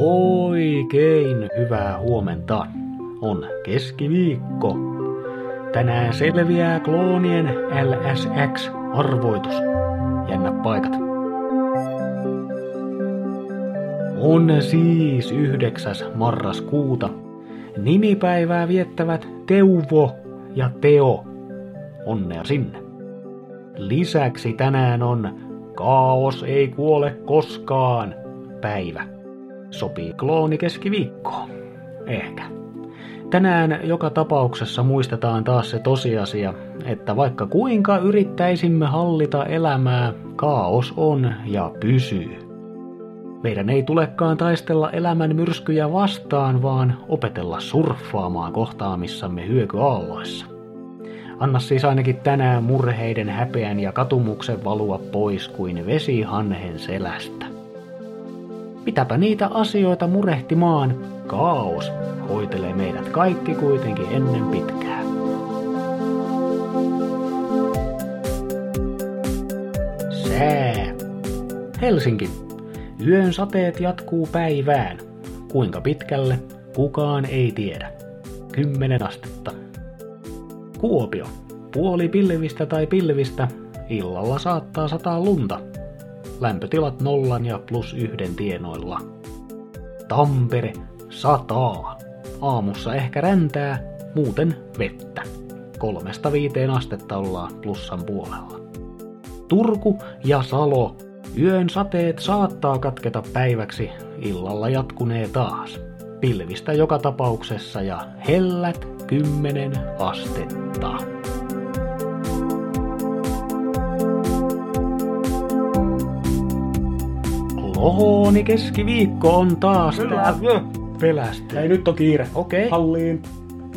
Oikein hyvää huomenta. On keskiviikko. Tänään selviää kloonien LSX-arvoitus. Jännä paikat. On siis 9. marraskuuta. Nimipäivää viettävät Teuvo ja Teo. Onnea sinne. Lisäksi tänään on Kaos ei kuole koskaan päivä. Sopii klooni keskiviikkoon. Ehkä. Tänään joka tapauksessa muistetaan taas se tosiasia, että vaikka kuinka yrittäisimme hallita elämää, kaos on ja pysyy. Meidän ei tulekaan taistella elämän myrskyjä vastaan, vaan opetella surffaamaan kohtaamissamme hyökyaalloissa. Anna siis ainakin tänään murheiden, häpeän ja katumuksen valua pois kuin vesi hanhen selästä. Mitäpä niitä asioita murehtimaan, kaos hoitelee meidät kaikki kuitenkin ennen pitkää. Sää. Helsinki. Yön sateet jatkuu päivään. Kuinka pitkälle, kukaan ei tiedä. Kymmenen astetta. Kuopio. Puoli pilvistä tai pilvistä. Illalla saattaa sataa lunta. Lämpötilat nollan ja plus yhden tienoilla. Tampere. Sataa. Aamussa ehkä räntää, muuten vettä. Kolmesta viiteen astetta ollaan plussan puolella. Turku ja Salo. Yön sateet saattaa katketa päiväksi, illalla jatkunee taas. Pilvistä joka tapauksessa ja hellät 10 astetta. Klooni keskiviikko on taas täällä. Pelästyy. Ei nyt on kiire. Okei. Halliin.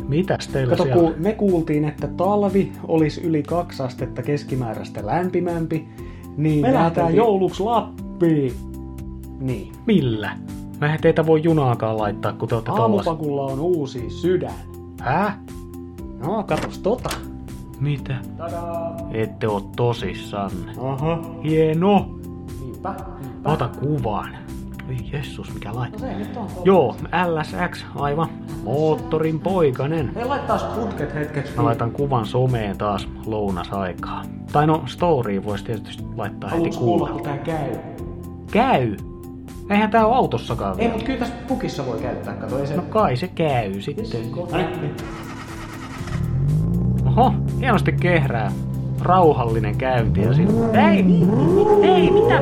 Mitäs teillä Kato, siellä? kun me kuultiin, että talvi olisi yli kaksi astetta keskimääräistä lämpimämpi, niin Me lähdetään jouluksi Lappiin. Niin. Millä? Mä en teitä voi junaakaan laittaa, kun te olette. Aamupakulla on uusi sydän. Häh? No, katos tota. Mitä? Tadaa! Ette oo tosissanne. Aha. Hieno! Niinpä. Mä otan kuvan. Oi jessus, mikä laite. No se nyt on. Joo, LSX, aivan. Moottorin poikanen. Hei, laittaa putket hetkeksi. Mä laitan kuvan someen taas lounasaikaa. Tai no, storyin voisi tietysti laittaa heti Haluatko kuulla, kuulla. kun tää käy? Käy! Eihän tää oo autossakaan Ei, vielä. mut kyllä tässä pukissa voi käyttää. Kato, ei se... No kai se käy sitten. Oho, hienosti kehrää. Rauhallinen käynti ja sitten... Ei! Ei, mitä?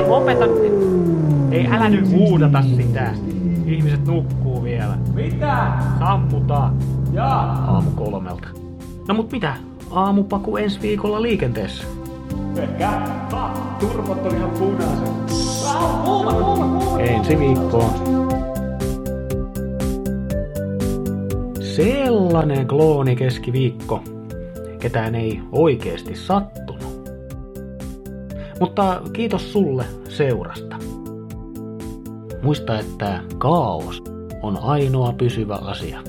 Ei lopeta. Ei, älä nyt huudata sitä. Ihmiset nukkuu vielä. Mitä? Sammutaan. Jaa. Aamu kolmelta. No mut mitä? Aamupaku ensi viikolla liikenteessä. Ehkä. Turvot on ihan punaiset. Ah, kuuma, kuuma, kuuma. Ensi viikkoon. Sellainen klooni keskiviikko. Ketään ei oikeesti sattunut. Mutta kiitos sulle seurasta. Muista, että kaos on ainoa pysyvä asia.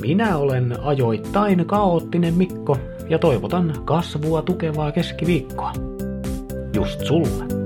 Minä olen ajoittain kaoottinen Mikko ja toivotan kasvua tukevaa keskiviikkoa. Just sulle.